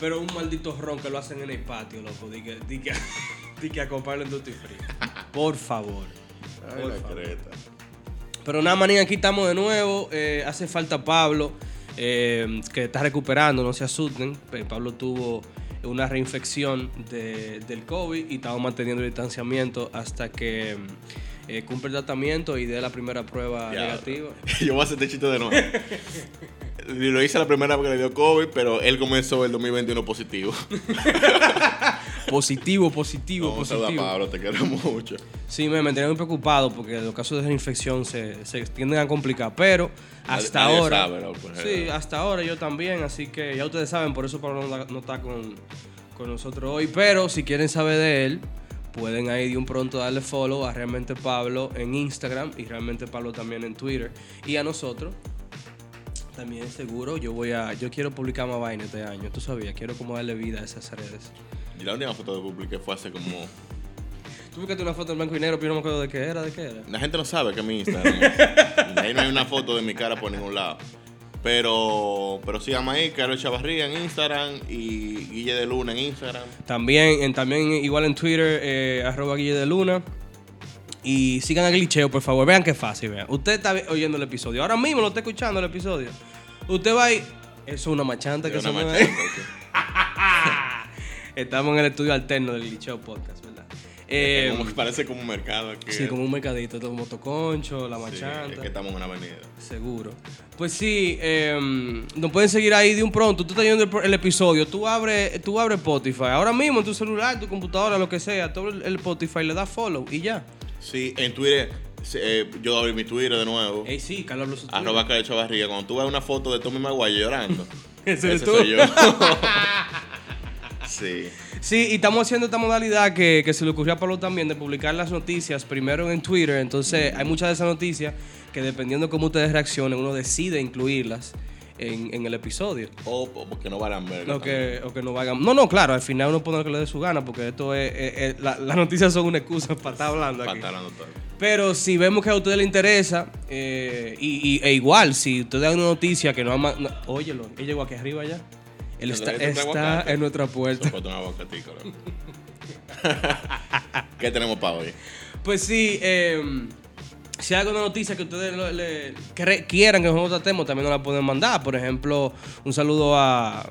Pero un maldito ron que lo hacen en el patio, loco. Di que, di que, di que en Duty Free. Por favor. Ay, Por la favor. creta. Pero nada, manín, aquí estamos de nuevo. Eh, hace falta Pablo, eh, que está recuperando, no se asusten. Pablo tuvo una reinfección de- del COVID y estamos manteniendo el distanciamiento hasta que eh, cumple el tratamiento y dé la primera prueba Ya. negativa. Yo voy a hacer este chiste de nuevo. Lo hice la primera vez que le dio COVID, pero él comenzó el 2021 positivo. Positivo, positivo, a positivo. Pablo, te quiero mucho. Sí, me, me tenía muy preocupado porque los casos de reinfección se, se tienden a complicar, pero hasta nadie ahora... sabe, ¿no? Pues, sí, eh. hasta ahora yo también, así que ya ustedes saben, por eso Pablo no, no está con, con nosotros hoy, pero si quieren saber de él, pueden ahí de un pronto darle follow a Realmente Pablo en Instagram y Realmente Pablo también en Twitter y a nosotros. También seguro, yo voy a, yo quiero publicar más vaina este año, tú sabías, quiero como darle vida a esas redes. Y la última foto que publiqué fue hace como. Tú buscaste una foto en blanco y negro, pero yo no me acuerdo de qué era, de qué era. La gente no sabe que es mi Instagram. Ahí no hay una foto de mi cara por ningún lado. Pero, pero síganme ahí, Carlos Chavarría en Instagram y Guille de Luna en Instagram. También, en, también igual en Twitter, eh, arroba Guille de Luna. Y sigan a Glitcheo, por favor. Vean qué fácil, vean. Usted está oyendo el episodio. Ahora mismo lo está escuchando el episodio. Usted va ahí. Eso es una machanta que Una somos- macheta, Estamos en el estudio alterno del Glitcheo Podcast, ¿verdad? Eh, Como que parece como un mercado aquí. sí, como un mercadito. Todo motoconcho, la Sí, machanta. es que estamos en una avenida. Seguro. Pues sí, eh, nos pueden seguir ahí de un pronto. Tú estás viendo el, episodio, tú abres tú abre Spotify. Ahora mismo en tu celular, tu computadora, lo que sea, todo el, el Spotify le da follow y ya. Sí, en Twitter, eh, yo abrí mi Twitter de nuevo. Ey, sí, Carlos su Arroba Carlos Chavarría. Cuando tú ves una foto de Tommy Maguire llorando, Ese soy yo. sí. Sí, y estamos haciendo esta modalidad que, que se le ocurrió a Pablo también de publicar las noticias primero en Twitter. Entonces, hay muchas de esas noticias que dependiendo de cómo ustedes reaccionen, uno decide incluirlas en, en el episodio. O o porque no van a ver. O que, o que no vayan. No, no, claro, al final uno pone lo que le dé su gana, porque esto es. es- es- la- las noticias son una excusa para estar hablando aquí. todo. Pero si vemos que a ustedes les interesa, eh, y, y- e igual, si ustedes dan una noticia que no ama. No, óyelo, él llegó aquí arriba ya. Él ¿Le está, está en nuestra puerta. ¿Qué tenemos para hoy? Pues sí, eh, si hay alguna noticia que ustedes lo- le- que quieran que nosotros tratemos, también nos la pueden mandar. Por ejemplo, un saludo a,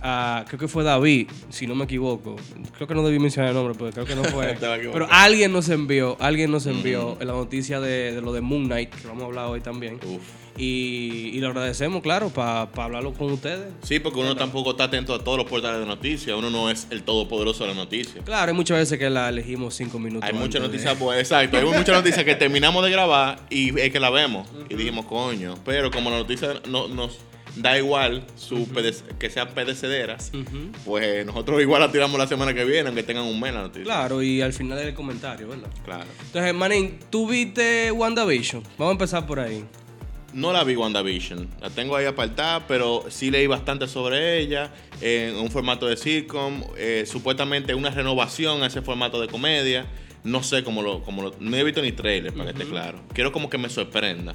a- creo que fue David, si no me equivoco. Creo que no debí mencionar el nombre, porque creo que no fue. Pero alguien nos envió, alguien nos envió la noticia de, de lo de Moon Knight, que vamos a hablar hoy también. Uf. Y, y lo agradecemos, claro, para hablarlo con ustedes. Sí, porque uno tampoco está atento a todos los portales de noticias. Uno no es el todopoderoso de las noticias. Claro, hay muchas veces que la elegimos cinco minutos. Hay muchas de- noticias, pues, exacto. Hay muchas noticias que terminamos de grabar y es que la vemos. Y dijimos, coño. Pero como la noticia no, nos da igual su que sean pedecederas, pues nosotros igual la tiramos la semana que viene, aunque tengan un mes la noticia. Claro, y al final del comentario, ¿verdad? Claro. Entonces, Manín, ¿tú viste WandaVision? Vamos a empezar por ahí. No la vi WandaVision. La tengo ahí apartada, pero sí leí bastante sobre ella. En un formato de sitcom. eh, supuestamente una renovación a ese formato de comedia. No sé cómo lo. Cómo lo no he visto ni trailer, para que esté claro. Quiero como que me sorprenda.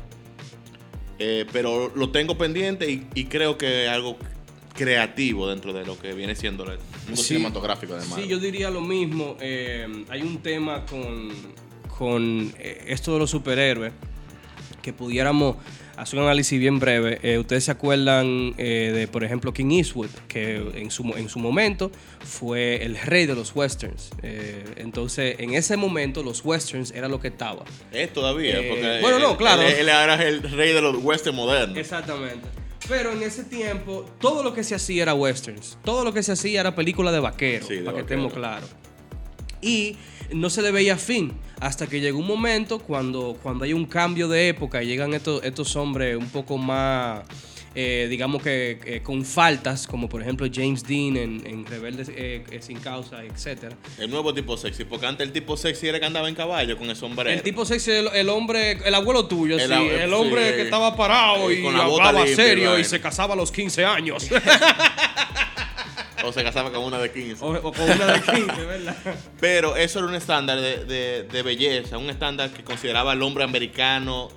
Eh, pero lo tengo pendiente y, y creo que es algo creativo dentro de lo que viene siendo el mundo Sí. cinematográfico de Marvel. Sí, yo diría lo mismo. Eh, hay un tema con, con esto de los superhéroes que pudiéramos hacer un análisis bien breve. Eh, Ustedes se acuerdan eh, de, por ejemplo, King Eastwood, que en su, en su momento fue el rey de los westerns. Eh, entonces, en ese momento, los westerns era lo que estaba. Es todavía, porque bueno, no, él- claro. Él, él ahora es el rey de los western modernos. Exactamente. Pero en ese tiempo, todo lo que se hacía era westerns. Todo lo que se hacía era película de vaqueros, Sí, de para que vaquero. estemos claros. Y no se le veía fin hasta que llegó un momento cuando, cuando hay un cambio de época y llegan estos, estos hombres un poco más, eh, digamos que eh, con faltas, como por ejemplo James Dean en, en Rebeldes eh, sin causa, etcétera. El nuevo tipo sexy, porque antes el tipo sexy era que andaba en caballo con el sombrero. El tipo sexy, el, el hombre, el abuelo tuyo, El sí, ab- el hombre que estaba parado y bota hablaba limpia y serio y vaina. se casaba a los 15 años. Se casaba con una de 15. o, o con una de 15, ¿verdad? Pero eso era un estándar de, de- de belleza, un estándar que consideraba al hombre americano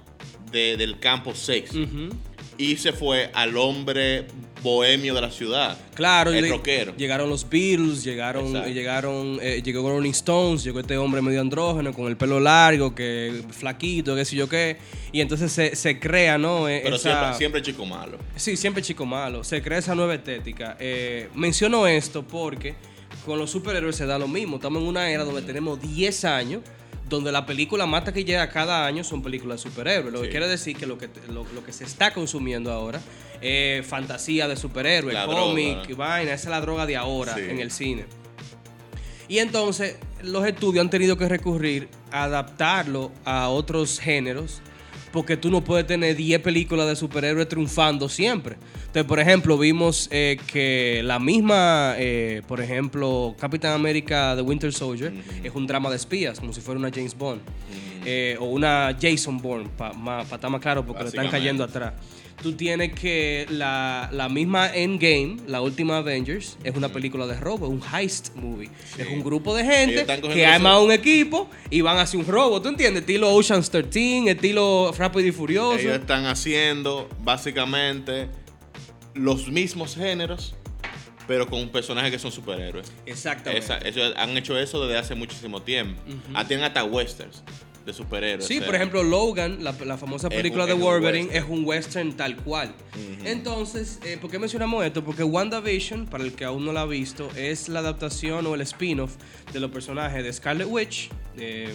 de- del campo sexy. Ujú. Y se fue al hombre bohemio de la ciudad. Claro, el rockero. Llegaron los Beatles, llegaron, Exacto. llegaron, eh, llegó Rolling Stones, llegó este hombre medio andrógeno con el pelo largo, que flaquito, qué sé yo qué. Y entonces se, se crea, ¿no? Eh, Pero esa- siempre, siempre chico malo. Sí, siempre chico malo. Se crea esa nueva estética. Eh, menciono esto porque con los superhéroes se da lo mismo. Estamos en una era donde tenemos 10 años donde la película más que llega cada año son películas de superhéroes. Lo que quiere decir que lo que, lo, lo que se está consumiendo ahora es fantasía de superhéroes, cómic, vaina. Esa es la droga de ahora Sí. en el cine. Y entonces los estudios han tenido que recurrir a adaptarlo a otros géneros porque tú no puedes tener 10 películas de superhéroes triunfando siempre. Entonces, por ejemplo, vimos eh, que la misma, eh, por ejemplo, Capitán América The Winter Soldier es un drama de espías, como si fuera una James Bond. Eh, o una Jason Bourne, para estar más claro, porque le están cayendo atrás. Tú tienes que la, la misma Endgame, la última Avengers, es una película de robo, un heist movie. Es un grupo de gente que eso- arma un equipo y van hacia un robo, ¿tú entiendes? Estilo Ocean's 13, estilo Rápido y Furioso. Ellos están haciendo básicamente los mismos géneros, pero con personajes que son superhéroes. Exactamente. Esa- ellos han hecho eso desde hace muchísimo tiempo. Ah, Tienen hasta westerns de superhéroes. Sí, o sea, por ejemplo, Logan, la, la famosa película un- de Wolverine, es un western tal cual. Entonces, eh, ¿por qué mencionamos esto? Porque WandaVision, para el que aún no la ha visto, es la adaptación o el spin-off de los personajes de Scarlet Witch, de,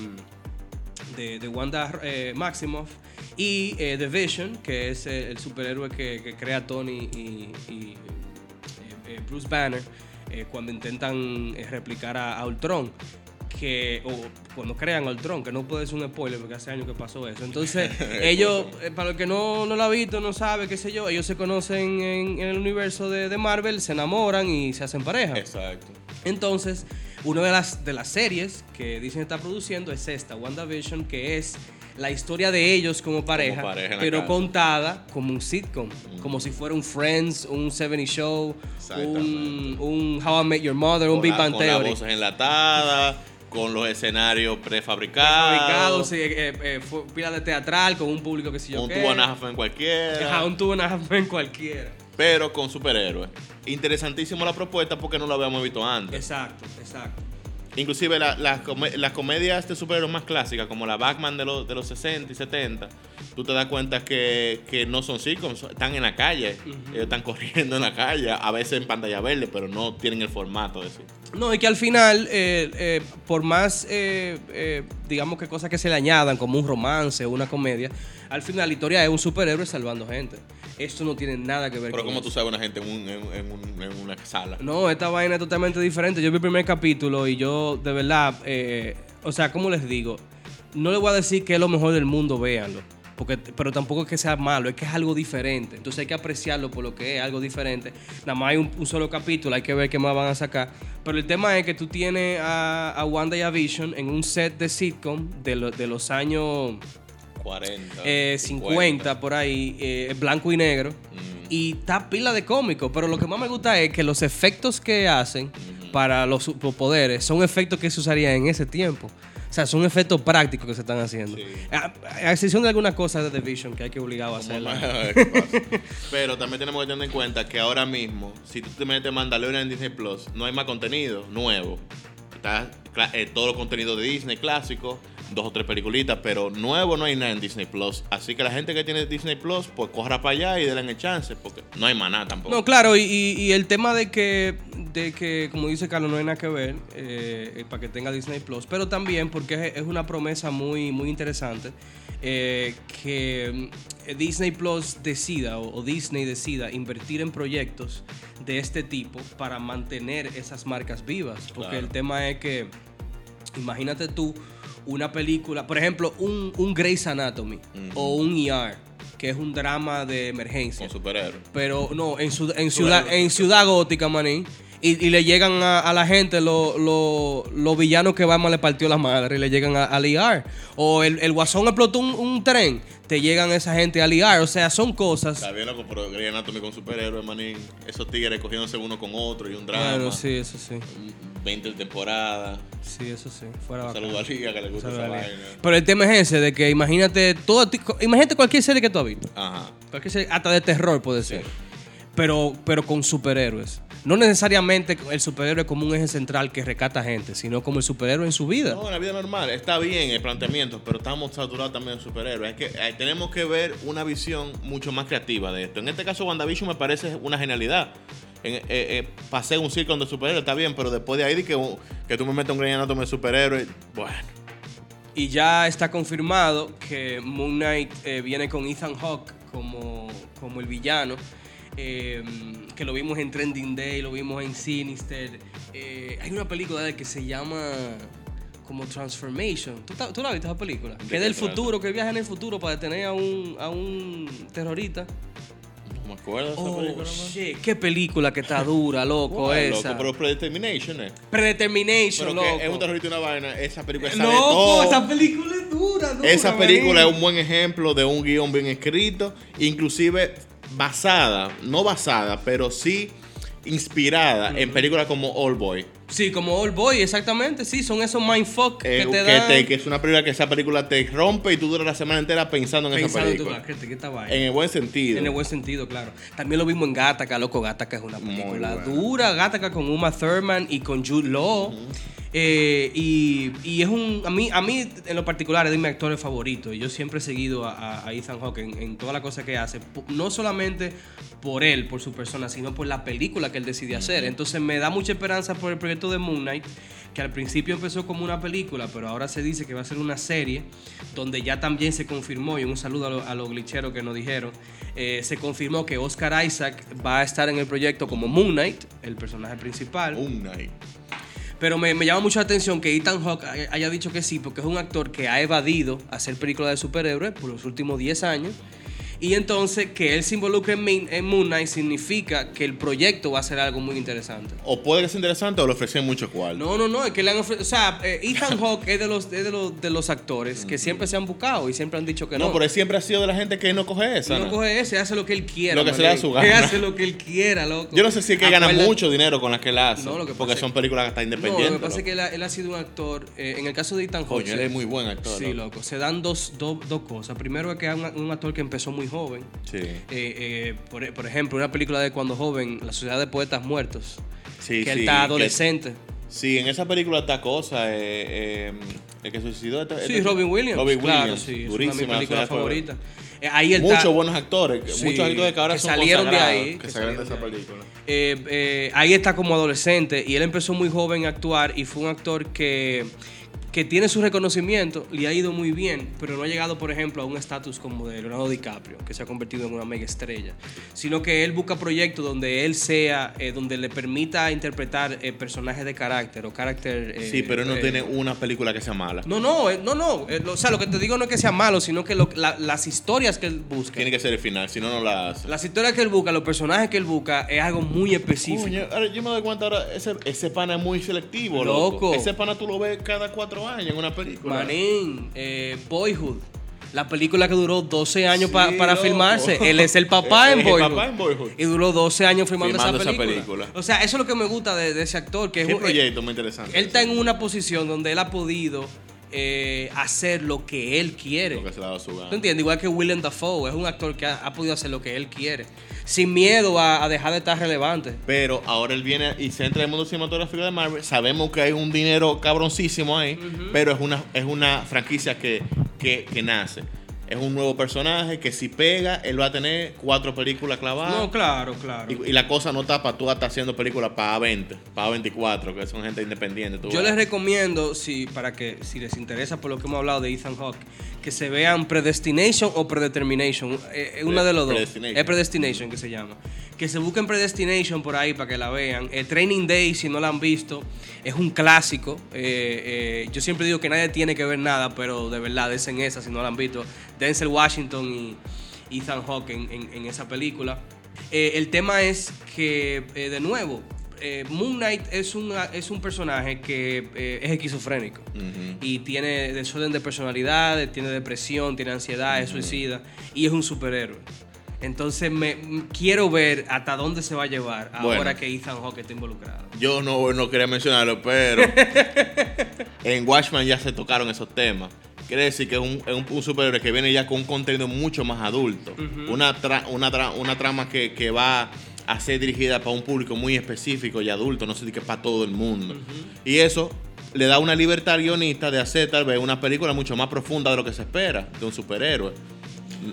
de, de Wanda eh, Maximoff, y eh, The Vision, que es eh, el superhéroe que, que crea Tony y, y, eh, eh, Bruce Banner eh, cuando intentan eh, replicar a, a Ultron. Que, o cuando crean Ultron, que no puede ser un spoiler porque hace años que pasó eso. Entonces, ellos, eh, para el que no, no lo ha visto, no sabe, qué sé yo, ellos se conocen en, en el universo de, de Marvel, se enamoran y se hacen pareja. Exacto. Entonces, una de las, de las series que Disney está produciendo es esta, WandaVision, que es la historia de ellos como pareja, la pero casa. contada como un sitcom, como si fuera un Friends, un 70 Show, un, un How I Met Your Mother, un Con Big la- Bang con Theory. voces enlatadas, con los escenarios prefabricados, Fabricado, sí, eh, eh, pila de teatral con un público que si yo un tubo en Ajá, cualquiera, un tubo en cualquiera. pero con superhéroes. Interesantísimo la propuesta porque no lo habíamos visto antes. Exacto, exacto. Inclusive la- las come- las comedias de superhéroes más clásicas, como la Batman de los, de los 60 y 70, tú te das cuenta que, que no son sitcoms, están en la calle. Ellos están corriendo en la calle, a veces en pantalla verde, pero no tienen el formato de sitcom. No, y que al final, eh, eh, por más, eh, eh, digamos que cosas que se le añadan, como un romance o una comedia, al final la historia es un superhéroe salvando gente. Esto no tiene nada que ver Pero con como tú sabes una gente en, un- en- un- en una sala. No, esta vaina es totalmente diferente. Yo vi el primer capítulo y yo, de verdad, eh, o sea, ¿cómo les digo? No les voy a decir que es lo mejor del mundo, véanlo. Porque, pero tampoco es que sea malo, es que es algo diferente. Entonces hay que apreciarlo por lo que es, algo diferente. Nada más hay un, un solo capítulo, hay que ver qué más van a sacar. Pero el tema es que tú tienes a, a Wanda y a Vision en un set de sitcom de, lo- de los años 40. eh, 50, por ahí, eh, blanco y negro. Mm. Y está pila de cómico, pero lo que más me gusta es que los efectos que hacen para los superpoderes son efectos que se usarían en ese tiempo. O sea, son efectos prácticos que se están haciendo. Sí. A, a excepción de algunas cosas de The Vision que hay que obligado a Como hacerla. más- ¿qué pasa? Pero también tenemos que tener en cuenta que ahora mismo, si tú te metes Mandalorian en Disney Plus, no hay más contenido nuevo. Está eh, todo los contenido de Disney clásico, dos o tres peliculitas, pero nuevo no hay nada en Disney Plus. Así que la gente que tiene Disney Plus, pues corra para allá y denle el chance, porque no hay nada tampoco. No, claro, y, y- y el tema de que, de que, como dice Carlos, no hay nada que ver eh, eh, para que tenga Disney Plus, pero también porque es, es una promesa muy, muy interesante eh, que mm, Disney Plus decida o, o Disney decida invertir en proyectos de este tipo para mantener esas marcas vivas. Porque Claro. el tema es que, imagínate tú, una película, por ejemplo, un, un Grey's Anatomy o un ER, que es un drama de emergencia Con superhéroes. pero no, en, ciudad en, ciudad, en ciudad gótica, maní. Y, y le llegan a, a la gente los lo, los villanos que Batman le partió la madre y le llegan a, a liar. O el, el guasón explotó un, un tren, te llegan esa gente a liar. O sea, son cosas. Está bien loco, pero Grey Anatomy con superhéroes, manín. Esos tigres cogiéndose uno con otro y un drama. Bueno, sí, eso sí. 20 temporadas. Sí, eso sí. Fuera Un saludo a Liga que le gusta esa vaina. Pero el tema es ese, de que imagínate todo, imagínate cualquier serie que tú has visto. Ajá. Cualquier serie, hasta de terror puede ser. pero, pero con superhéroes. No necesariamente el superhéroe como un eje central que recata gente, sino como el superhéroe en su vida. No, en la vida normal. Está bien el planteamiento, pero estamos saturados también de superhéroes. Es que eh, tenemos que ver una visión mucho más creativa de esto. En este caso, WandaVision me parece una genialidad. En, eh, eh, pasé un círculo de superhéroes, está bien, pero después de ahí de que, que tú me metes un gran anatomy de superhéroes, bueno. Y ya está confirmado que Moon Knight eh, viene con Ethan Hawke como, como el villano. eh, que lo vimos en Trending Day, lo vimos en Sinister. Eh, hay una película de que se llama como Transformation. ¿Tú, tú la has visto esa película? ¿De Que es del trata? futuro, que viaja en el futuro para detener a un, a un terrorista. Me acuerdo de esa Oh, película. shit, qué película que está dura, loco, ¿Cuál, esa. loco? Pero Predetermination, ¿eh? Predetermination, Pero loco. que es un terrorista y una vaina. Esa película sale Loco, todo. esa película es dura, dura. Esa película es un buen ejemplo de un guion bien escrito, inclusive basada, no basada, pero sí inspirada en películas como All Boy. Sí, como Old Boy, exactamente. Sí, son esos mindfuck Eh, que te que, dan. te- que es una película que esa película te rompe y tú duras la semana entera pensando en esa pensando en tu película. que, que esta vaina. En el buen sentido. En el buen sentido, claro. También lo vimos en Gattaca, loco. Gattaca es una película dura. Gattaca con Uma Thurman y con Jude Law. Eh, y, y es un. A mí, a mí, en lo particular, es de mis actores favoritos. Yo siempre he seguido a, Ethan Hawke en, en toda la cosa que hace. No solamente por él, por su persona, sino por la película que él decide hacer. Entonces me da mucha esperanza por el proyecto de Moon Knight. Que al principio empezó como una película, pero ahora se dice que va a ser una serie, donde ya también se confirmó, y un saludo a, lo- a los glitcheros que nos dijeron, eh, se confirmó que Oscar Isaac va a estar en el proyecto como Moon Knight, el personaje principal. Un night. Pero me, me llama mucho la atención que Ethan Hawke haya- dicho que sí, porque es un actor que ha evadido hacer películas de superhéroes por los últimos 10 años. Y entonces que él se involucre en, Min- en Moon Knight significa que el proyecto va a ser algo muy interesante. O puede que sea interesante o le ofrecen mucho cual. No, no, no, es que le han ofrecido. O sea, eh, Ethan Hawke es de los, es de los, de los actores que siempre se han buscado y siempre han dicho que no. No, pero él siempre ha sido de la gente que no coge esa. no ¿no? coge ese, hace lo que él quiera. Lo que se le da su gana. Él hace lo que él quiera, loco. Yo no sé si es que gana Acuérdate- mucho dinero con las que él hace. No, lo que porque son películas que están No, independientes. lo que pasa es que él ha, él ha sido un actor. eh, en el caso de Ethan Hawke. Coño, él es muy buen actor. Sí, loco. loco. Se dan dos, dos, dos cosas. Primero es que es un, un actor que empezó muy joven. Sí. Eh, eh, por, por ejemplo, una película de cuando joven, La Sociedad de Poetas Muertos. Sí, que él sí, está que- adolescente. Sí, en esa película está cosa. eh, el que suicidó. este- Sí, este- Robin Williams. Robin claro, Williams. sí. Es una de mis Durísima. películas o sea, favoritas. Eh, ahí él está- Muchos buenos actores. Sí, muchos actores que ahora que son salieron de ahí, Que, que salieron de esa película. Ahí está como adolescente y él empezó muy joven a actuar y fue un actor que, que tiene su reconocimiento, le ha ido muy bien, pero no ha llegado, por ejemplo, a un estatus como de Leonardo DiCaprio, que se ha convertido en una mega estrella, sino que él busca proyectos donde él sea, eh, donde le permita interpretar eh, personajes de carácter o carácter... eh, Sí, pero él no tiene una película que sea mala. No, no, no, no. lo- o sea, lo que te digo no es que sea malo, sino que lo- la- las historias que él busca, Tiene que ser el final, si no, no la hace. las historias que él busca, los personajes que él busca, es algo muy específico. Yo me doy cuenta ahora, ese, ese pana es muy selectivo, loco. Loco. Ese pana tú lo ves cada cuatro años en una película. Manín, eh, Boyhood. La película que duró 12 años Sí, pa- para loco. filmarse. Él es el papá en es el Boyhood. papá en Boyhood. Y duró 12 años filmando, Filmando esa, esa película. película. O sea, eso es lo que me gusta de, de ese actor. Que es Qué un- proyecto muy interesante. Él está en una posición donde él ha podido eh, hacer lo que él quiere. Lo que se le dado su gana. ¿Tú entiendes? Igual que Willem Dafoe. Es un actor que ha, ha podido hacer lo que él quiere. Sin miedo a, a dejar de estar relevante. Pero ahora él viene y se entra en el mundo cinematográfico de Marvel. Sabemos que hay un dinero cabroncísimo ahí, pero es una, es una franquicia que, que, que nace. Es un nuevo personaje que si pega, él va a tener cuatro películas clavadas. No, claro, claro. y, y la cosa no está para tú estar haciendo películas para A20, para A24, que son gente independiente. tú Yo les recomiendo, si, para que si les interesa por lo que hemos hablado de Ethan Hawke, que se vean Predestination o Predetermination. eh, eh, una de los dos. Predestination. Es Predestination que se llama. Que se busquen Predestination por ahí para que la vean. Eh, Training Day, si no la han visto, es un clásico. Eh, eh, yo siempre digo que nadie tiene que ver nada, pero de verdad, es en esa si no la han visto. Denzel Washington y Ethan Hawke en, en- en esa película. Eh, el tema es que, eh, de nuevo, eh, Moon Knight es, una- es un personaje que eh, es esquizofrénico y tiene desorden de personalidad, tiene depresión, tiene ansiedad, es suicida y es un superhéroe. Entonces me quiero ver hasta dónde se va a llevar Bueno. ahora que Ethan Hawke está involucrado. Yo no, no quería mencionarlo, pero en Watchmen ya se tocaron esos temas. Quiere decir que es un, es un, un superhéroe que viene ya con un contenido mucho más adulto. una, tra- una, tra- una trama que, que va a ser dirigida para un público muy específico y adulto, no sé si que para todo el mundo. Y eso le da una libertad al guionista de hacer tal vez una película mucho más profunda de lo que se espera de un superhéroe.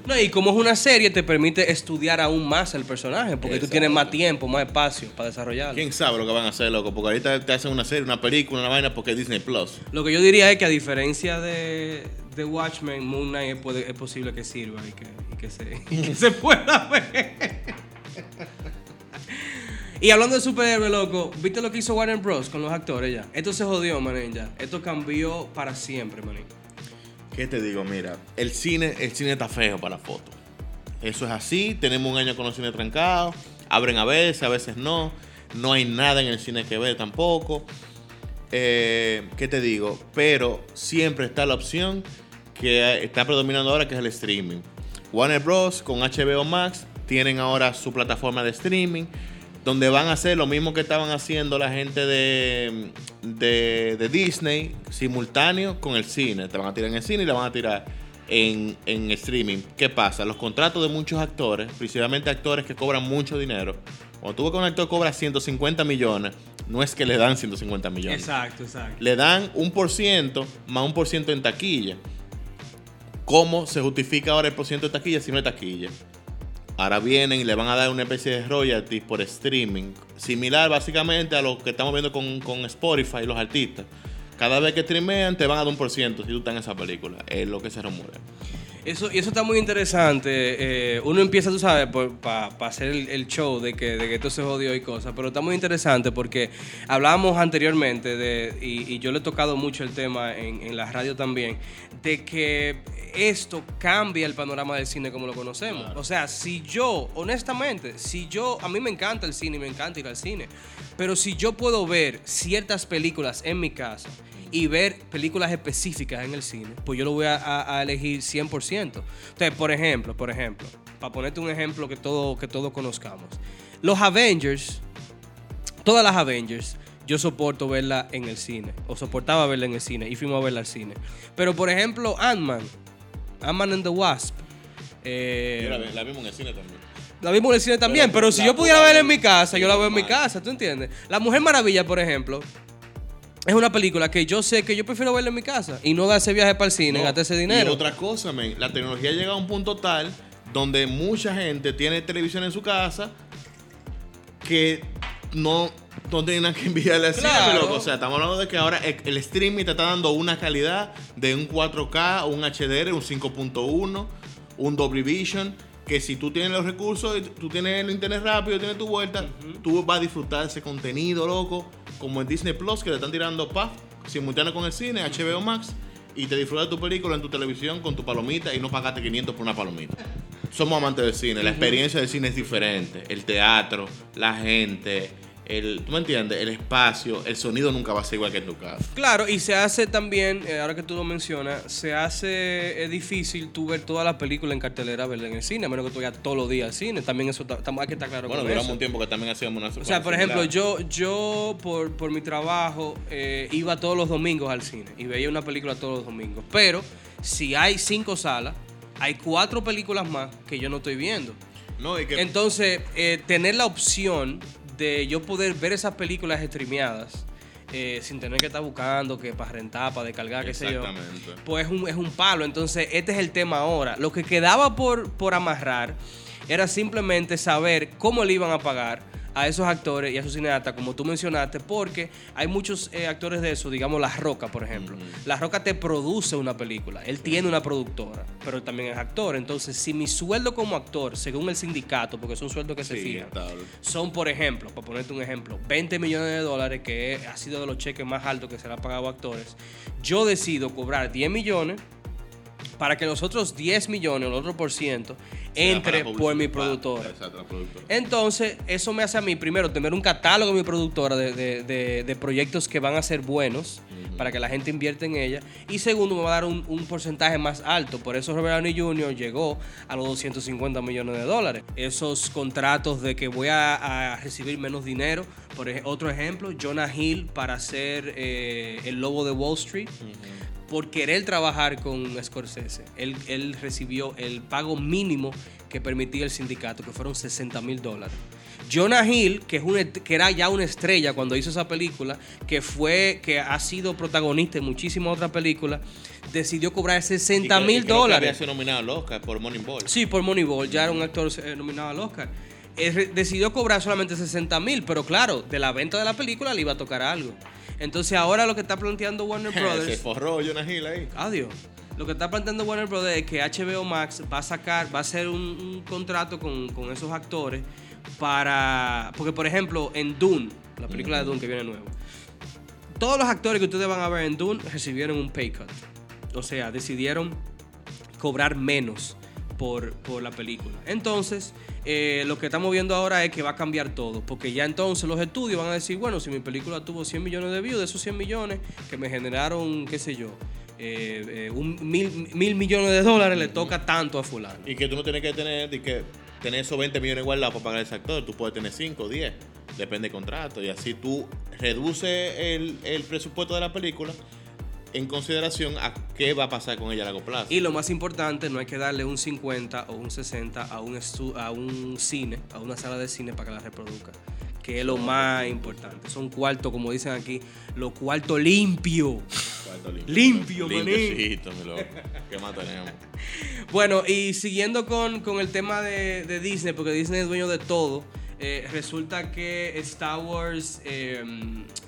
No, y como es una serie, te permite estudiar aún más el personaje, porque tú tienes más tiempo, más espacio para desarrollarlo. ¿Quién sabe lo que van a hacer, loco? Porque ahorita te hacen una serie, una película, una vaina porque es Disney Plus. Lo que yo diría es que a diferencia de, de Watchmen, Moon Knight es, posible que sirva y que, y que se, y que se pueda ver. y hablando de superhéroes, loco, ¿viste lo que hizo Warner Bros. con los actores ya? Esto se jodió, manín, ya. Esto cambió para siempre, manín. ¿Qué te digo? Mira, el cine, el cine está feo para la foto. Eso es así, tenemos un año con los cines trancados, abren a veces, a veces no. No hay nada en el cine que ver tampoco. Eh, ¿Qué te digo? Pero siempre está la opción que está predominando ahora, que es el streaming. Warner Bros. con HBO Max tienen ahora su plataforma de streaming, donde van a hacer lo mismo que estaban haciendo la gente de, de, de Disney, simultáneo con el cine. Te van a tirar en el cine y la van a tirar en, en streaming. ¿Qué pasa? Los contratos de muchos actores, principalmente actores que cobran mucho dinero, cuando tú ves que un actor cobra 150 millones, no es que le dan 150 millones Exacto, exacto. le dan un por ciento más un por ciento en taquilla. ¿Cómo se justifica ahora el por ciento de taquilla si no hay taquilla? Ahora vienen y le van a dar una especie de royalties por streaming, similar básicamente a lo que estamos viendo con, con Spotify y los artistas. Cada vez que streamean te van a dar un por ciento si tú estás en esa película. Es lo que se rumora. Eso, y eso está muy interesante. Eh, uno empieza, tú sabes, para hacer el, el show de que, de que esto se jodió y cosas, pero está muy interesante porque hablábamos anteriormente, de, y, y yo le he tocado mucho el tema en, en la radio también, de que esto cambia el panorama del cine como lo conocemos. O sea, si yo, honestamente, si yo, a mí me encanta el cine y me encanta ir al cine, pero si yo puedo ver ciertas películas en mi casa, y ver películas específicas en el cine, pues yo lo voy a, a- a elegir 100%. Entonces, por ejemplo, por ejemplo, para ponerte un ejemplo que, todo, que todos conozcamos. Los Avengers, todas las Avengers, yo soporto verla en el cine, o soportaba verla en el cine, y fuimos a verla al cine. Pero, por ejemplo, Ant-Man, Ant-Man and the Wasp, eh, Yo la, vi- la vimos en el cine también. la vimos en el cine también, Pero pero si yo pudiera verla en mi casa, yo la veo en mi casa, ¿tú entiendes? La Mujer Maravilla, por ejemplo, es una película que yo sé que yo prefiero verla en mi casa y no dar ese viaje para el cine, No, gastar ese Y dinero. otra cosa, men, la tecnología llega a un punto tal donde mucha gente tiene televisión en su casa que no, no tienen nada que enviarle al cine, Claro. loco. O sea, estamos hablando de que ahora el, streaming te está dando una calidad de un 4K, un HDR, un 5.1, un Dolby Vision. Que si tú tienes los recursos, y tú tienes el internet rápido, tienes tu vuelta, tú vas a disfrutar ese contenido, loco. Como en Disney Plus, que le están tirando PAF, simultáneo con el cine, HBO Max, y te disfrutas tu película en tu televisión con tu palomita y no pagaste 500 por una palomita. Somos amantes del cine, la experiencia del cine es diferente. El teatro, la gente, el, ¿tú me entiendes? El espacio, el sonido nunca va a ser igual que en tu casa. Claro, y se hace también, eh, ahora que tú lo mencionas, se hace difícil tú ver todas las películas en cartelera, verla en el cine, a menos que tú vayas todos los días al cine. También eso hay que estar claro Bueno, con duramos eso. un tiempo que también hacíamos una O sea, por ejemplo, yo, yo por, por mi trabajo eh, iba todos los domingos al cine y veía una película todos los domingos. Pero si hay cinco salas, hay cuatro películas más que yo no estoy viendo. No, y que Entonces, eh, tener la opción de yo poder ver esas películas streameadas eh, sin tener que estar buscando que para rentar, para descargar, qué sé yo. Pues es un, es un palo. Entonces, este es el tema ahora. Lo que quedaba por, por amarrar era simplemente saber cómo le iban a pagar a esos actores y a esos cineastas, como tú mencionaste, porque hay muchos eh, actores de eso, digamos La Roca, por ejemplo. La Roca te produce una película, él tiene una productora, pero también es actor. Entonces, si mi sueldo como actor, según el sindicato, porque es un sueldo que se Sí, fija, estable. son, por ejemplo, para ponerte un ejemplo, 20 millones de dólares, que ha sido de los cheques más altos que se le ha pagado a actores, yo decido cobrar 10 millones para que los otros 10 millones, el otro por ciento, entre Para por mi productora. Exacto, la productora. Entonces, eso me hace a mí, primero, tener un catálogo de mi productora de, de- de- de proyectos que van a ser buenos para que la gente invierta en ella. Y segundo, me va a dar un, un porcentaje más alto. Por eso Robert Downey Jr. llegó a los 250 millones de dólares. Esos contratos de que voy a, a recibir menos dinero. Por otro ejemplo, Jonah Hill para hacer eh, el lobo de Wall Street por querer trabajar con Scorsese. Él, él recibió el pago mínimo que permitía el sindicato, que fueron 60 mil dólares. Jonah Hill, que, es que era ya una estrella cuando hizo esa película, que fue, que ha sido protagonista en muchísimas otras películas, decidió cobrar 60 Y que- y mil creo que Había dólares. sido nominado al Oscar por Moneyball. Sí, por Moneyball, ya era un actor eh, nominado al Oscar. Eh, decidió cobrar solamente 60 mil, pero claro, de la venta de la película le iba a tocar algo. Entonces ahora lo que está planteando Warner Se Brothers... forró Jonah Hill ahí. Adiós. Lo que está planteando Warner Brothers es que HBO Max va a sacar, va a hacer un, un contrato con, con esos actores para. Porque, por ejemplo, en Dune, la película de Dune que viene nuevo, todos los actores que ustedes van a ver en Dune recibieron un pay cut. O sea, decidieron cobrar menos por, por la película. Entonces, eh, lo que estamos viendo ahora es que va a cambiar todo. Porque ya entonces los estudios van a decir, bueno, si mi película tuvo 100 millones de views, de esos 100 millones que me generaron, qué sé yo, eh, eh, un mil, mil millones de dólares, le toca tanto a fulano. Y que tú no tienes que tener, que tener esos 20 millones guardados para pagar ese actor. Tú puedes tener 5 o 10. Depende del contrato. Y así tú reduces el, el presupuesto de la película en consideración a qué va a pasar con ella a largo plazo. Y lo más importante, no hay que darle un 50 o un 60 a un, a un cine, a una sala de cine para que la reproduzca. Que es lo más importante. Son cuartos, como dicen aquí, los cuartos limpios. Cuarto Limpio, mi loco. ¿Qué más tenemos? Bueno, y siguiendo con, con el tema de, de Disney, porque Disney es dueño de todo, eh, resulta que Star Wars, eh,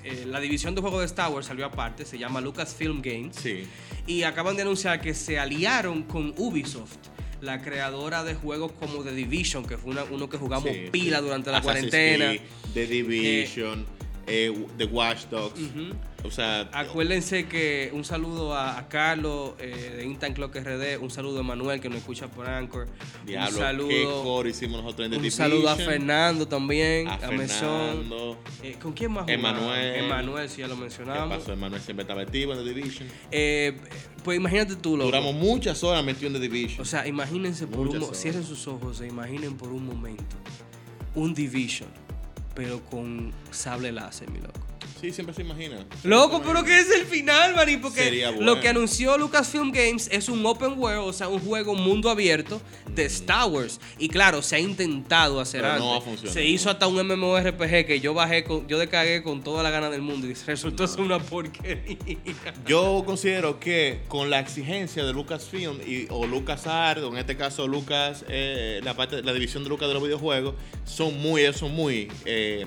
eh, la división de juegos de Star Wars salió aparte, se llama Lucasfilm Games. Sí. Y acaban de anunciar que se aliaron con Ubisoft, la creadora de juegos como The Division, que fue una- uno que jugamos sí, pila sí. durante la Assassin's cuarentena. Creed, The Division, eh, The Watch Dogs. O sea, Acuérdense que un saludo a, a Carlos eh, de Intan Clock RD, un saludo a Manuel que nos escucha por Anchor, diablo, un qué saludo, core hicimos nosotros en The un Division. saludo a Fernando también, A a, Mesón. Fernando. Eh, ¿Con quién más? Emanuel. Emanuel, si ya lo ¿Qué mencionamos. pasó, Emanuel? Siempre estaba activo en The Division. Eh, pues imagínate tú, loco. Duramos muchas horas metidos en The Division. O sea, imagínense por un Muchas mo- horas. cierren sus ojos e imaginen por un momento un Division, pero con sable láser, mi loco. Sí, siempre se imagina. Loco, pero que es el final, Mari, porque Sería bueno. lo que anunció Lucasfilm Games es un open world, o sea, un juego mundo abierto de Star Wars. Y claro, se ha intentado hacer Pero no va a funcionar. Se hizo hasta un MMORPG que yo bajé, con, yo descargué con toda la gana del mundo y resultó ser una porquería. Yo considero que con la exigencia de Lucasfilm y, o LucasArts, o en este caso Lucas, eh, la parte, la división de Lucas de los videojuegos, son muy, son muy eh,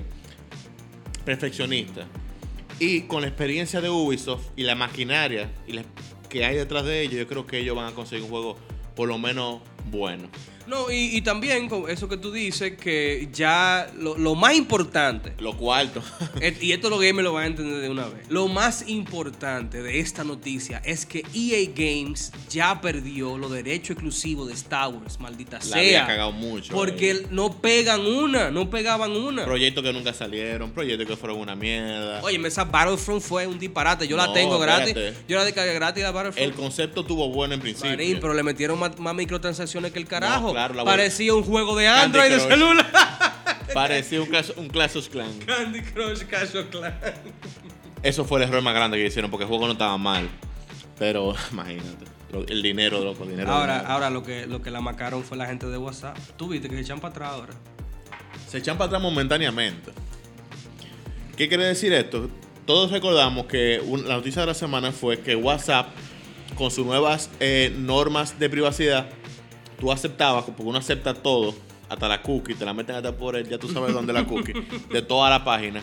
perfeccionistas. Y con la experiencia de Ubisoft y la maquinaria y que hay detrás de ellos, yo creo que ellos van a conseguir un juego por lo menos bueno. No, y, y también con eso que tú dices, que ya lo, lo más importante, Lo cuarto. et- y esto los gamers lo van a entender de una vez, lo más importante de esta noticia es que EA Games ya perdió los derechos exclusivos de Star Wars, maldita La había sea. cagado mucho. Porque eh. no pegan una, no pegaban una. Proyectos que nunca salieron, proyectos que fueron una mierda. Oye, esa Battlefront fue un disparate. Yo la tengo gratis. Yo la descargué gratis la Battlefront. El concepto tuvo bueno en principio. Marín, pero le metieron más, más microtransacciones que el carajo. Claro, la Parecía un juego de Android de celular. Parecía un, Clash- un Clash of Clans. Candy Crush Clash of Clans. Eso fue el error más grande que hicieron porque el juego no estaba mal. Pero imagínate, el dinero, loco, el dinero. Ahora, dinero. ahora lo que, lo que la macaron fue la gente de WhatsApp. Tú viste que se echan para atrás ahora. Se echan para atrás momentáneamente. ¿Qué quiere decir esto? Todos recordamos que un- la noticia de la semana fue que WhatsApp, con sus nuevas eh, normas de privacidad, tú aceptabas, porque uno acepta todo, hasta la cookie, te la meten hasta por el, ya tú sabes dónde la cookie, de toda la página.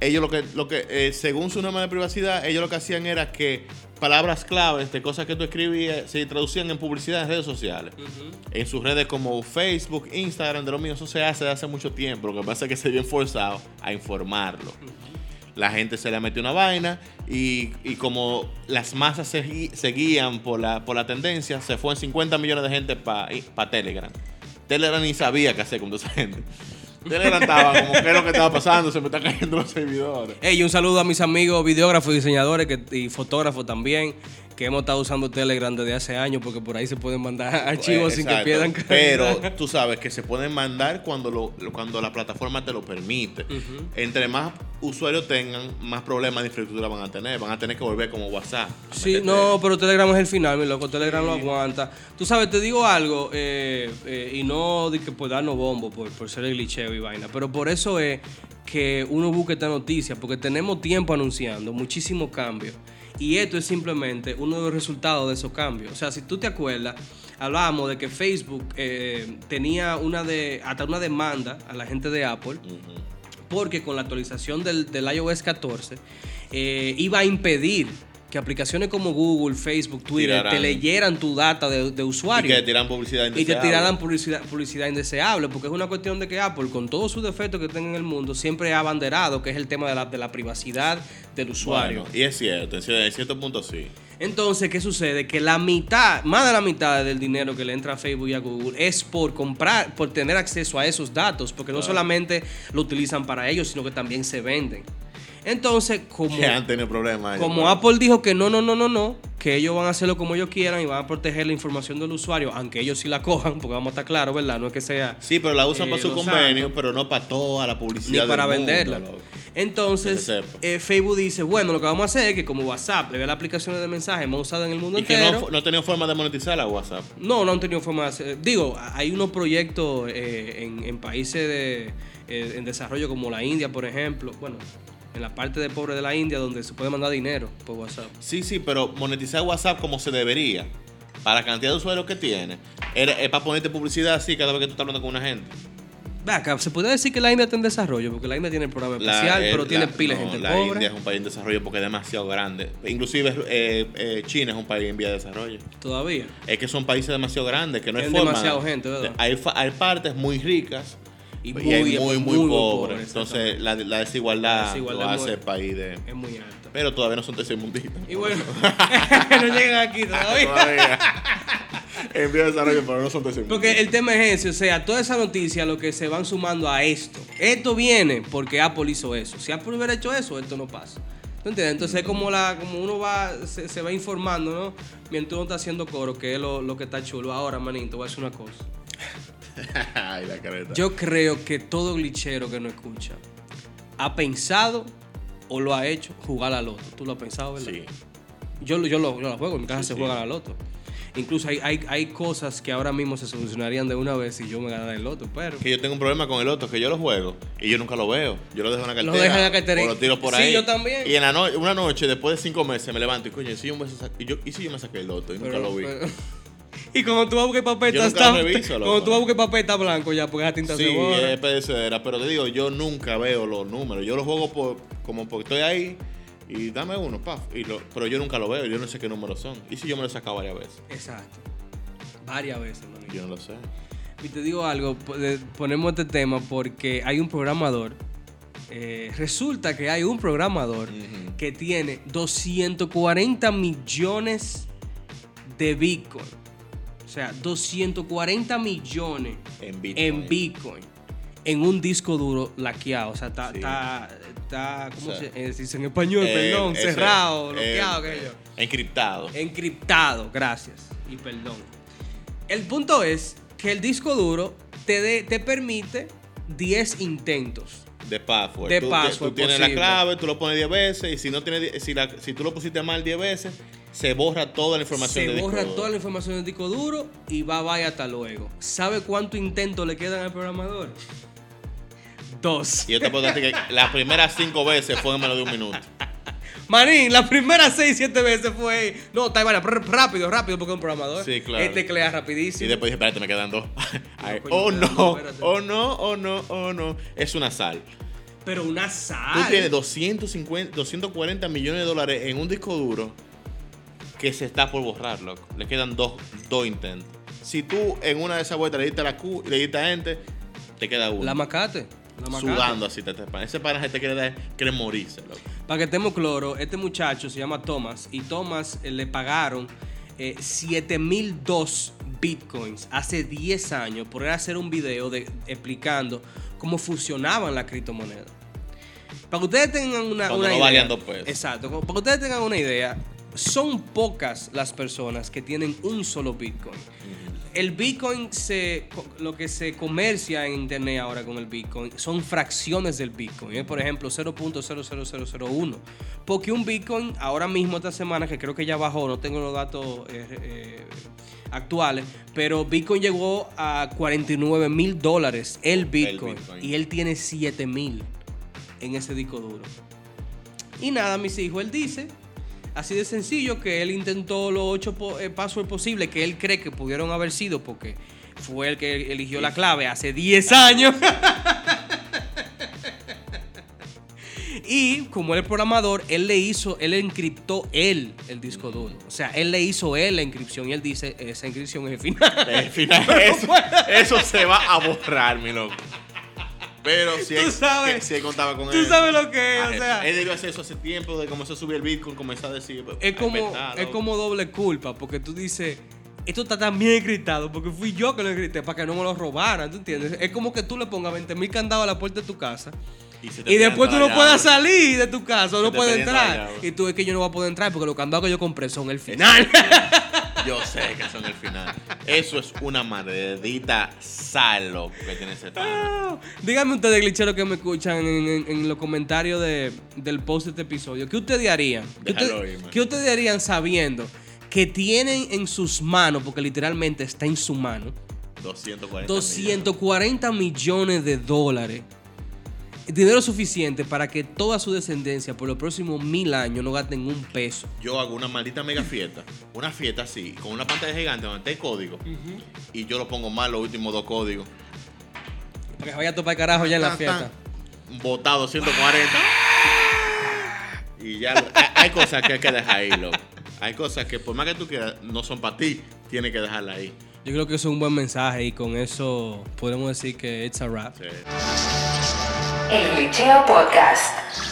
Ellos lo que, lo que eh, según su norma de privacidad, ellos lo que hacían era que palabras claves de cosas que tú escribías se traducían en publicidad en redes sociales. En sus redes como Facebook, Instagram, de lo mío, eso se hace de hace mucho tiempo. Lo que pasa es que se vio forzado a informarlo. La gente se le metió una vaina y, y como las masas se, gui- se guían por la, por la tendencia, se fue en 50 millones de gente para Telegram. Telegram ni sabía qué hacer con toda esa gente. Telegram estaba como, ¿qué es lo que estaba pasando? Se me están cayendo los servidores. Ey, un saludo a mis amigos videógrafos diseñadores y fotógrafos también, que hemos estado usando Telegram desde hace años porque por ahí se pueden mandar archivos Eh, sin que pierdan Pero calidad. tú sabes que se pueden mandar cuando, lo, cuando la plataforma te lo permite. Entre más usuarios tengan, más problemas de infraestructura van a tener. Van a tener que volver como WhatsApp. Sí, no, pero Telegram es el final, mi loco. Telegram lo aguanta. Tú sabes, te digo algo, eh, eh, y no de que por darnos bombo, por, por ser el glitcheo y vaina, pero por eso es que uno busca esta noticia, porque tenemos tiempo anunciando muchísimos cambios. Y esto es simplemente uno de los resultados de esos cambios. O sea, si tú te acuerdas, hablábamos de que Facebook eh, tenía una de, hasta una demanda a la gente de Apple porque con la actualización del, del iOS 14 eh, iba a impedir que aplicaciones como Google, Facebook, Twitter Tiraran. te leyeran tu data de, de Y usuario. que te tiran publicidad Y te indeseable. tiraran publicidad, publicidad indeseable, porque es una cuestión de que Apple, con todos sus defectos que tiene en el mundo, siempre ha abanderado que es el tema de la, de la privacidad del usuario. Bueno, y es cierto, en cier- en cierto punto sí. Entonces, ¿qué sucede? Que la mitad, más de la mitad del dinero que le entra a Facebook y a Google es por comprar, por tener acceso a esos datos, porque no solamente lo utilizan para ellos, sino que también se venden. Entonces, como, Que han tenido problemas. como Apple dijo que no, no, no, no, no, que ellos van a hacerlo como ellos quieran y van a proteger la información del usuario, aunque ellos sí la cojan, porque vamos a estar claros, ¿verdad? No es que sea Sí, pero la usan Eh, para su lo convenio, pero no para toda la ni publicidad. para del mundo, venderla. Entonces, Que eh, Facebook dice, bueno, lo que vamos a hacer es que como WhatsApp le ve las aplicaciones de mensaje más usadas en el mundo Y que entero. no, no ha tenido forma de monetizar la WhatsApp. No, no han tenido forma de hacer. Digo, hay unos proyectos eh, en, en países de, eh, en desarrollo como la India, por ejemplo. Bueno, en la parte de pobre de la India donde se puede mandar dinero por WhatsApp. Sí, sí, pero monetizar WhatsApp como se debería, para la cantidad de usuarios que tiene, es para ponerte publicidad así cada vez que tú estás hablando con una gente. Acá, se puede decir que la India está en desarrollo, porque la India tiene el programa La- especial, pero tiene la- pila de no, gente La pobre. India es un país en desarrollo porque es demasiado grande. Inclusive eh, eh, China es un país en vía de desarrollo. Todavía. Es que son países demasiado grandes, que no hay Tienen forma. demasiado gente, ¿verdad? Hay, hay partes muy ricas Y muy- muy, muy, muy, muy pobres. pobres, Entonces la, la desigualdad, La desigualdad lo hace muy- el país de... Es muy alta. Pero todavía no son tercermundistas. Y bueno, no llegan aquí todavía. Todavía. en vía de desarrollo, pero no son tercermundistas. Porque el tema es ese, o sea, toda esa noticia lo que se van sumando a esto. Esto viene porque Apple hizo eso. Si Apple hubiera hecho eso, esto no pasa. ¿Tú entiendes? Entonces es como, la, como uno va, se, se va informando, ¿no? Mientras uno está haciendo coro, que es lo, lo que está chulo. Ahora, manito, voy a decir una cosa. Ay, la careta. Yo creo que todo glitchero que no escucha ha pensado o lo ha hecho jugar a loto. ¿Tú lo has pensado, verdad? Sí. Yo, lo- yo, lo, yo lo juego, en mi casa Sí, se sí. juega a la loto. Incluso hay, hay, hay cosas que ahora mismo se solucionarían de una vez si yo me ganara el loto, pero... Que yo tengo un problema con el otro, que yo lo juego y yo nunca lo veo. Yo lo dejo en la Lo cartera. dejas en la cartera O lo tiro por Sí, ahí. yo también. Y en la no- una noche, después de cinco meses, me levanto y coño, ¿y si yo, me y yo, ¿y si yo me saqué el loto y nunca lo vi? pero- y cuando tú vas a buscar papel, Yo está, reviso, cuando tú vas a buscar papel está blanco ya, porque esa tinta Sí, se borra. es pedacera, pero te digo, yo nunca veo los números. Yo los juego por, como porque estoy ahí y dame uno, paf. Y lo, pero yo nunca lo veo, yo no sé qué números son. ¿Y si yo me lo he sacado varias veces? Exacto. Varias veces, manito. Yo no lo sé. Y te digo algo, ponemos este tema porque hay un programador. eh, resulta que hay un programador que tiene 240 millones de Bitcoin. O sea, 240 millones En Bitcoin. en Bitcoin. En un disco duro laqueado. O sea, está, Sí. está, está ¿cómo O sea, se, eh, dice en español? Eh, perdón, ese, cerrado, eh, bloqueado, qué sé yo. Encriptado. Encriptado, gracias. Y perdón. El punto es que el disco duro te, de- te permite 10 intentos. De password. De tú, password Tú tienes posible. la clave, tú lo pones 10 veces y si no tienes, si, la- si tú lo pusiste mal 10 veces, se borra toda la información Se del borra disco toda la información del disco duro y va, vaya hasta luego. ¿Sabe cuánto intento le quedan al programador? Dos. Y yo te puedo decir que las primeras 5 veces fue en menos de un minuto. Manín, las primeras 6, 7 veces fue. No, prr, rápido, rápido, porque es un programador. Sí, claro. Este teclea rapidísimo. Y después dije, espérate, me quedan dos. Ay, coño, oh no, oh no, oh no, oh no. Es una sal. Pero una sal. Tú tienes 250, 240 millones de dólares en un disco duro que se está por borrar, loco. Le quedan dos, dos intentos. Si tú en una de esas vueltas le diste a la Q y le diste a Enter, te queda uno. La macate. La macate. Sudando así, te, te, ese paraje te quiere, dar- quiere morirse, loco. Para que estemos claro, este muchacho se llama Thomas y Thomas eh, le pagaron eh, 7002 bitcoins hace 10 años por él hacer un video de, explicando cómo funcionaban las criptomonedas. Para que ustedes tengan una, una no idea. valían dos pesos. Exacto. Para que ustedes tengan una idea, son pocas las personas que tienen un solo bitcoin. el Bitcoin se lo que se comercia en internet ahora con el Bitcoin son fracciones del Bitcoin. ¿eh? Por ejemplo, 0.00001. Porque un Bitcoin ahora mismo esta semana, que creo que ya bajó, no tengo los datos eh, eh, actuales, pero Bitcoin llegó a 49 mil dólares el Bitcoin, y él tiene 7 mil en ese disco duro. Y nada, mis hijos, él dice Así de sencillo que él intentó los ocho eh, pasos posibles que él cree que pudieron haber sido porque fue el que eligió la clave hace 10 años. y como es programador, él le hizo, él encriptó él el disco duro. O sea, él le hizo él la inscripción y él dice, esa inscripción es el final. El final. eso, eso se va a borrar, mi loco. Pero si él, si él contaba con él. Tú sabes lo que es, ah, o sea. Él debió hacer eso hace tiempo, de comenzó a subir el Bitcoin, comenzó a decir. Pues, es como, es como doble culpa, porque tú dices. Esto está tan bien gritado porque fui yo que lo grité para que no me lo robaran, ¿tú entiendes? Es como que tú le pongas 20 mil candados a la puerta de tu casa y, después tú no puedes salir de tu casa, no puedes entrar. Y tú es que yo no voy a poder entrar porque los candados que yo compré son el final. Yo sé que son el final. Eso es una maldita salo que tiene ese ah, Díganme ustedes, glitcheros que me escuchan en, los comentarios del post de este episodio. ¿Qué ustedes harían? ¿Qué, ustedes harían sabiendo que tienen en sus manos, porque literalmente está en su mano, 240, 240 millones de dólares? Dinero suficiente para que toda su descendencia por los próximos mil años no gasten un peso. Yo hago una maldita mega fiesta, una fiesta así, con una pantalla gigante donde está el código, y yo lo pongo mal los últimos dos códigos. Para que vaya a topar carajo ya en la fiesta. Votado 140. y ya hay cosas que hay que dejar ahí, loco. Hay cosas que por más que tú quieras, no son para ti, tienes que dejarla ahí. Yo creo que eso es un buen mensaje y con eso podemos decir que it's a wrap. El Glitcheo Podcast.